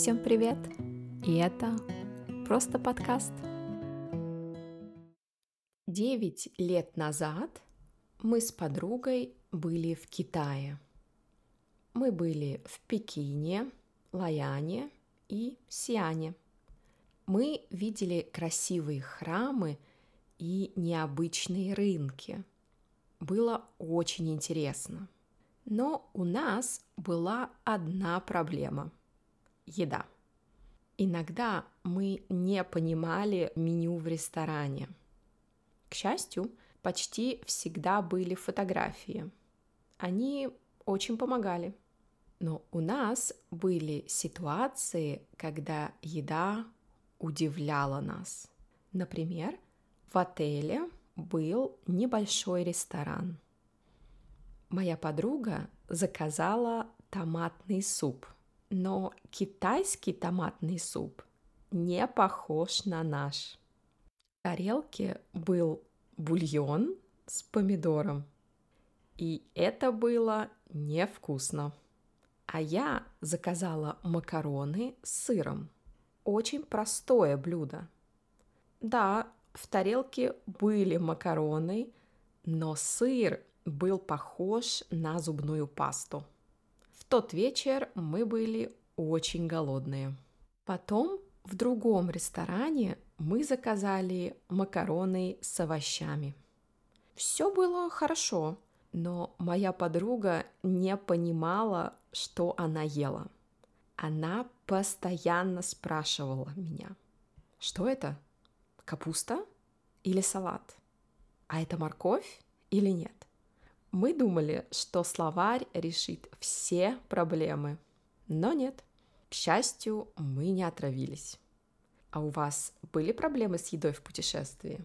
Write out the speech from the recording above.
Всем привет! И это просто подкаст. Девять лет назад мы с подругой были в Китае. Мы были в Пекине, Лаяне и Сиане. Мы видели красивые храмы и необычные рынки. Было очень интересно. Но у нас была одна проблема – еда. Иногда мы не понимали меню в ресторане. К счастью, почти всегда были фотографии. Они очень помогали. Но у нас были ситуации, когда еда удивляла нас. Например, в отеле был небольшой ресторан. Моя подруга заказала томатный суп, но китайский томатный суп не похож на наш. В тарелке был бульон с помидором, и это было невкусно. А я заказала макароны с сыром. Очень простое блюдо. Да, в тарелке были макароны, но сыр был похож на зубную пасту. Тот вечер мы были очень голодные. Потом в другом ресторане мы заказали макароны с овощами. Все было хорошо, но моя подруга не понимала, что она ела. Она постоянно спрашивала меня, что это? Капуста или салат? А это морковь или нет? Мы думали, что словарь решит все проблемы, но нет. К счастью, мы не отравились. А у вас были проблемы с едой в путешествии?